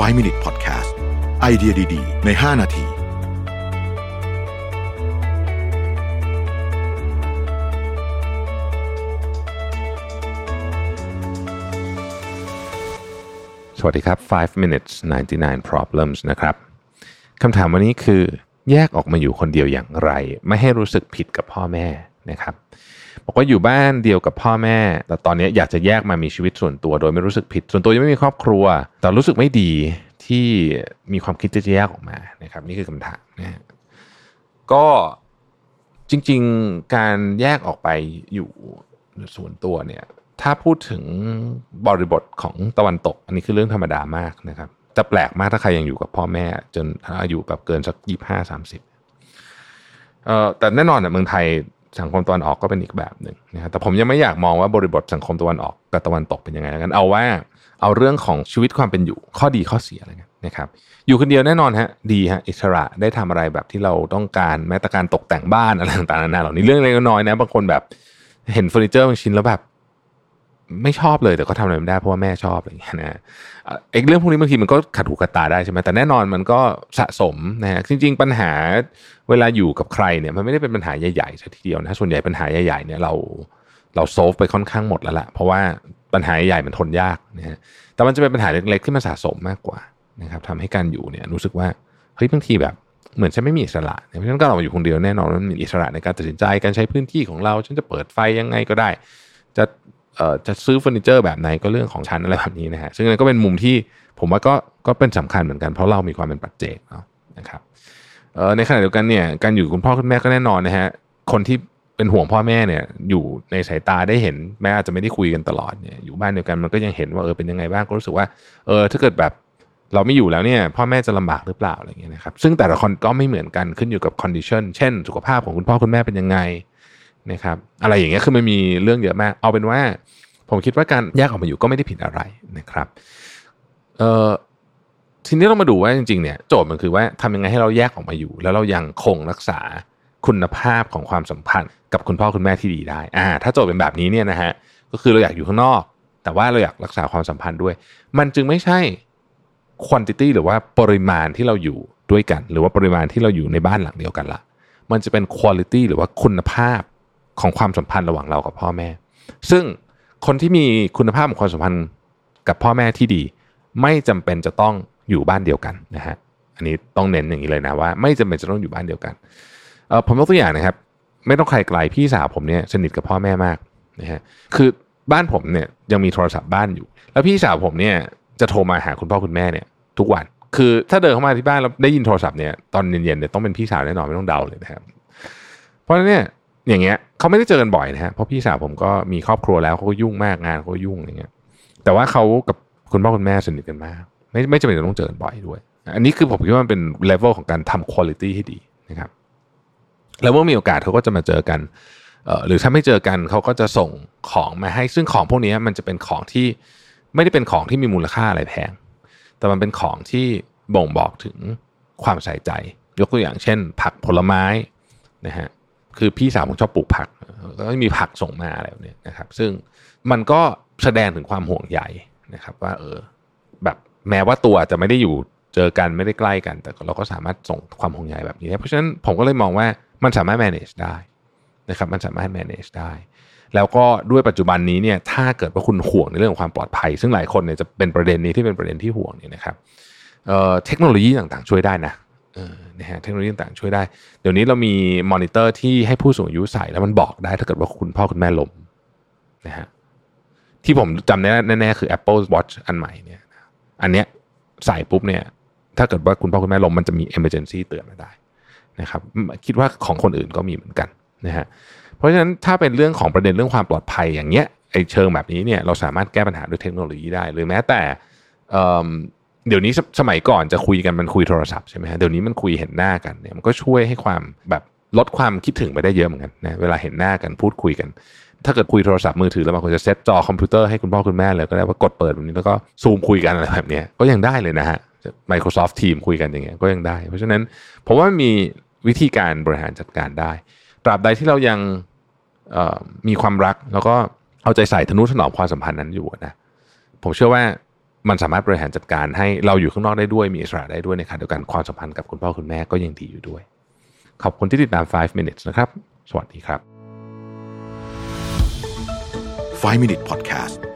5 Minute Podcast ไอเดียดี ๆ ใน 5 นาทีสวัสดีครับ 5 minutes 99 problems นะครับ คำถามวันนี้คือ แยกออกมาอยู่คนเดียวอย่างไร ไม่ให้รู้สึกผิดกับพ่อแม่ นะครับบอกว่าอยู่บ้านเดียวกับพ่อแม่ แต่ตอนนี้อยากจะแยกมามีชีวิตส่วนตัว โดยไม่รู้สึกผิด ส่วนตัวยังไม่มีครอบครัว แต่รู้สึกไม่ดีที่มีความคิดจะแยกออกมานะครับนี่คือคำถามนะฮะก็จริง ๆการแยกออกไปอยู่ส่วนตัวเนี่ยถ้าพูดถึงบริบทของตะวันตก อันนี้คือเรื่องธรรมดามากนะครับจะแปลกมากถ้าใครยังอยู่กับพ่อแม่ จนอายุแบบเกินสักยี่ห้าสามสิบเอ่อแต่แน่นอนเนี่ยเมืองไทย สังคมตะวันออกก็เป็นอีกแบบหนึ่งนะครับแต่ผมยังไม่อยากมองว่าบริบทสังคมตะวันออกกับตะวันตกเป็นยังไงแล้วกันเอาว่าเอาเรื่องของชีวิตความเป็นอยู่ข้อดีข้อเสียอะไรเงี้ยนะครับอยู่คนเดียวแน่นอนฮะดีฮะอิสระได้ทำอะไรแบบที่เราต้องการแม้แต่การตกแต่งบ้านอะไรต่างๆนานาเหล่านี้เรื่องเล็กน้อยนะบางคนแบบเห็นเฟอร์นิเจอร์บางชิ้นแล้วแบบ ไม่ชอบเลยแต่ก็ทำอะไรไม่ได้เพราะว่าแม่ชอบอะไรอย่างเงี้ยนะเอกเรื่องพวกนี้บางทีมันก็ขัดหูขัดตาได้ใช่ไหมแต่แน่นอนมันก็สะสมนะฮะจริง ๆ ปัญหาเวลาอยู่กับใครเนี่ยมันไม่ได้เป็นปัญหาใหญ่ๆซะทีเดียวนะส่วนใหญ่ปัญหาใหญ่ๆเนี่ยเราเราโซฟไปค่อนข้างหมดแล้วละเพราะว่าปัญหาใหญ่มันทนยากนะฮะแต่มันจะเป็นปัญหาเล็กๆที่มันสะสมมากกว่านะครับทำให้การอยู่เนี่ยรู้สึกว่าเฮ้ยบางทีแบบเหมือนฉันไม่มีอิสระเพราะฉะนั้นก็เราอยู่คนเดียวแน่นอนมันมีอิสระในการตัดสินใจการใช้พื้นที่ของเรา ฉันจะเปิดไฟยังไงก็ได้ จะ จะซื้อเฟอร์นิเจอร์แบบไหนก็เรื่องของฉันอะไรแบบนี้นะฮะซึ่งนั่นก็เป็นมุมที่ผมว่าก็ก็เป็นสำคัญเหมือนกันเพราะเรามีความเป็นปัจเจกเนาะนะครับเอ่อในขณะเดียวกันเนี่ยการอยู่คุณพ่อคุณแม่ก็แน่นอนนะฮะคนที่เป็นห่วงพ่อแม่เนี่ยอยู่ในสายตาได้เห็นแม้อาจจะไม่ได้คุยกันตลอดเนี่ยอยู่บ้านเดียวกันมันก็ยังเห็นว่าเออเป็นยังไงบ้างก็รู้สึกว่าเออถ้าเกิดแบบเราไม่อยู่แล้วเนี่ยพ่อแม่จะลำบากหรือเปล่าอะไรเงี้ยนะครับซึ่งแต่ละคนก็ไม่เหมือนกันขึ้นอยู่กับคอนดิชันเช่น สุขภาพของคุณพ่อคุณแม่เป็นยังไง นะครับอะไรอย่างเงี้ยคือมันมีเรื่องเยอะมาก เอาเป็นว่า ผมคิดว่าการแยกออกมาอยู่ก็ไม่ได้ผิดอะไรนะครับเอ่อทีนี้เรามาดูว่าจริงๆเนี่ยโจทย์มันคือว่าทำยังไงให้เราแยกออกมาอยู่ แล้วเรายังคงรักษาคุณภาพของความสัมพันธ์ กับคุณพ่อคุณแม่ที่ดีได้อ่าถ้าโจทย์เป็นแบบนี้เนี่ยนะฮะก็คือเราอยากอยู่ข้างนอก แต่ว่าเราอยากรักษาความสัมพันธ์ด้วย มันจึงไม่ใช่ quantity หรือว่าปริมาณที่เราอยู่ด้วยกัน หรือว่าปริมาณที่เราอยู่ในบ้านหลังเดียวกันละมันจะเป็น quality หรือว่าคุณภาพ ของความสัมพันธ์ระหว่างเรากับพ่อแม่ ซึ่งคนที่มีคุณภาพของความสัมพันธ์กับพ่อแม่ที่ดี ไม่จำเป็นจะต้องอยู่บ้านเดียวกันนะฮะอันนี้ต้องเน้นอย่างนี้เลยนะว่า ไม่จำเป็นจะต้องอยู่บ้านเดียวกันเออผมยกตัวอย่างนะครับ ไม่ต้องใครไกลพี่สาวผมเนี่ยสนิทกับพ่อแม่มากนะฮะคือบ้านผมเนี่ยยังมีโทรศัพท์บ้านอยู่ แล้วพี่สาวผมเนี่ยจะโทรมาหาคุณพ่อคุณแม่เนี่ย ทุกวันคือถ้าเดินเข้ามาที่บ้านแล้วได้ยินโทรศัพท์เนี่ยตอนเย็นๆเนี่ยต้องเป็นพี่สาวแน่นอนไม่ต้องเดาเลยนะครับเพราะฉะนั้นเนี่ย อย่างเงี้ยเขาไม่ได้เจอกันบ่อยนะฮะเพราะพี่สาวผมก็มีครอบครัวแล้วเขาก็ยุ่งมากงานเขาก็ยุ่งอย่างเงี้ย แต่ว่าเขากับคุณพ่อคุณแม่สนิทกันมาก ไม่ไม่จำเป็นจะต้องเจอกันบ่อยด้วย อันนี้คือผมคิดว่ามันเป็นเลเวลของการทำคุณภาพให้ดีนะครับ แล้วเมื่อมีโอกาสเขาก็จะมาเจอกันหรือถ้าไม่เจอกันเขาก็จะส่งของมาให้ ซึ่งของพวกนี้มันจะเป็นของที่ไม่ได้เป็นของที่มีมูลค่าอะไรแพง แต่มันเป็นของที่บ่งบอกถึงความใส่ใจ ยกตัวอย่างเช่น ผักผลไม้นะฮะ คือพี่สาวผมชอบปลูกผักก็มีผักส่งมาอะไรแบบนี้นะครับ ซึ่งมันก็แสดงถึงความห่วงใยนะครับ ว่า เออ แบบแม้ว่าตัวจะไม่ได้อยู่เจอกันไม่ได้ใกล้กัน แต่เราก็สามารถส่งความห่วงใยแบบนี้ได้เพราะฉะนั้นผมก็เลยมองว่ามันสามารถ manage ได้นะครับ มันสามารถ manage ได้ แล้วก็ด้วยปัจจุบันนี้เนี่ยถ้าเกิดว่าคุณห่วงในเรื่องของความปลอดภัย ซึ่งหลายคนเนี่ยจะเป็นประเด็นนี้ที่เป็นประเด็นที่ห่วงเนี่ยนะครับเออเทคโนโลยีต่างๆช่วยได้นะ นะฮะเทคโนโลยีต่างช่วยได้ เดี๋ยวนี้เรามีมอนิเตอร์ที่ให้ผู้สูงอายุใส่แล้วมันบอกได้ถ้าเกิดว่าคุณพ่อคุณแม่ล้มนะฮะที่ผมจำได้แน่ๆคือ Apple Watch อันใหม่เนี่ยอันเนี้ยใส่ปุ๊บเนี่ยถ้าเกิดว่าคุณพ่อคุณแม่ล้มมันจะมี emergency เตือนมาได้นะครับคิดว่าของคนอื่นก็มีเหมือนกันนะฮะเพราะฉะนั้นถ้าเป็นเรื่องของประเด็นเรื่องความปลอดภัยอย่างเงี้ยไอเชิงแบบนี้เนี่ยเราสามารถแก้ปัญหาด้วยเทคโนโลยีได้ หรือแม้แต่ เดี๋ยวนี้สมัยก่อนจะคุยกันมันคุยโทรศัพท์ใช่ไหมฮะเดี๋ยวนี้มันคุยเห็นหน้ากันเนี่ยมันก็ช่วยให้ความแบบลดความคิดถึงไปได้เยอะเหมือนกันนะเวลาเห็นหน้ากันพูดคุยกัน ถ้าเกิดคุยโทรศัพท์มือถือแล้วบางคนจะเซตจอคอมพิวเตอร์ให้คุณพ่อคุณแม่เลยก็ได้ว่ากดเปิดแบบนี้แล้วก็ซูมคุยกันอะไรแบบนี้ก็ยังได้เลยนะฮะ Microsoft Team คุยกันอย่างเงี้ยก็ยังได้ เพราะฉะนั้นผมว่ามีวิธีการบริหารจัดการได้ตราบใดที่เรายังมีความรักแล้วก็เอาใจใส่ทนุถนอมความสัมพันธ์นั้นอยู่นะผมเชื่อว่า มันสามารถบริหารจัดการให้เราอยู่ข้างนอกได้ด้วยมีอิสระได้ด้วยในขณะเดียวกันความสัมพันธ์กับคุณพ่อคุณแม่ก็ยังดีอยู่ด้วย ขอบคุณที่ติดตาม 5 minutes นะครับ สวัสดีครับ 5 Minute Podcast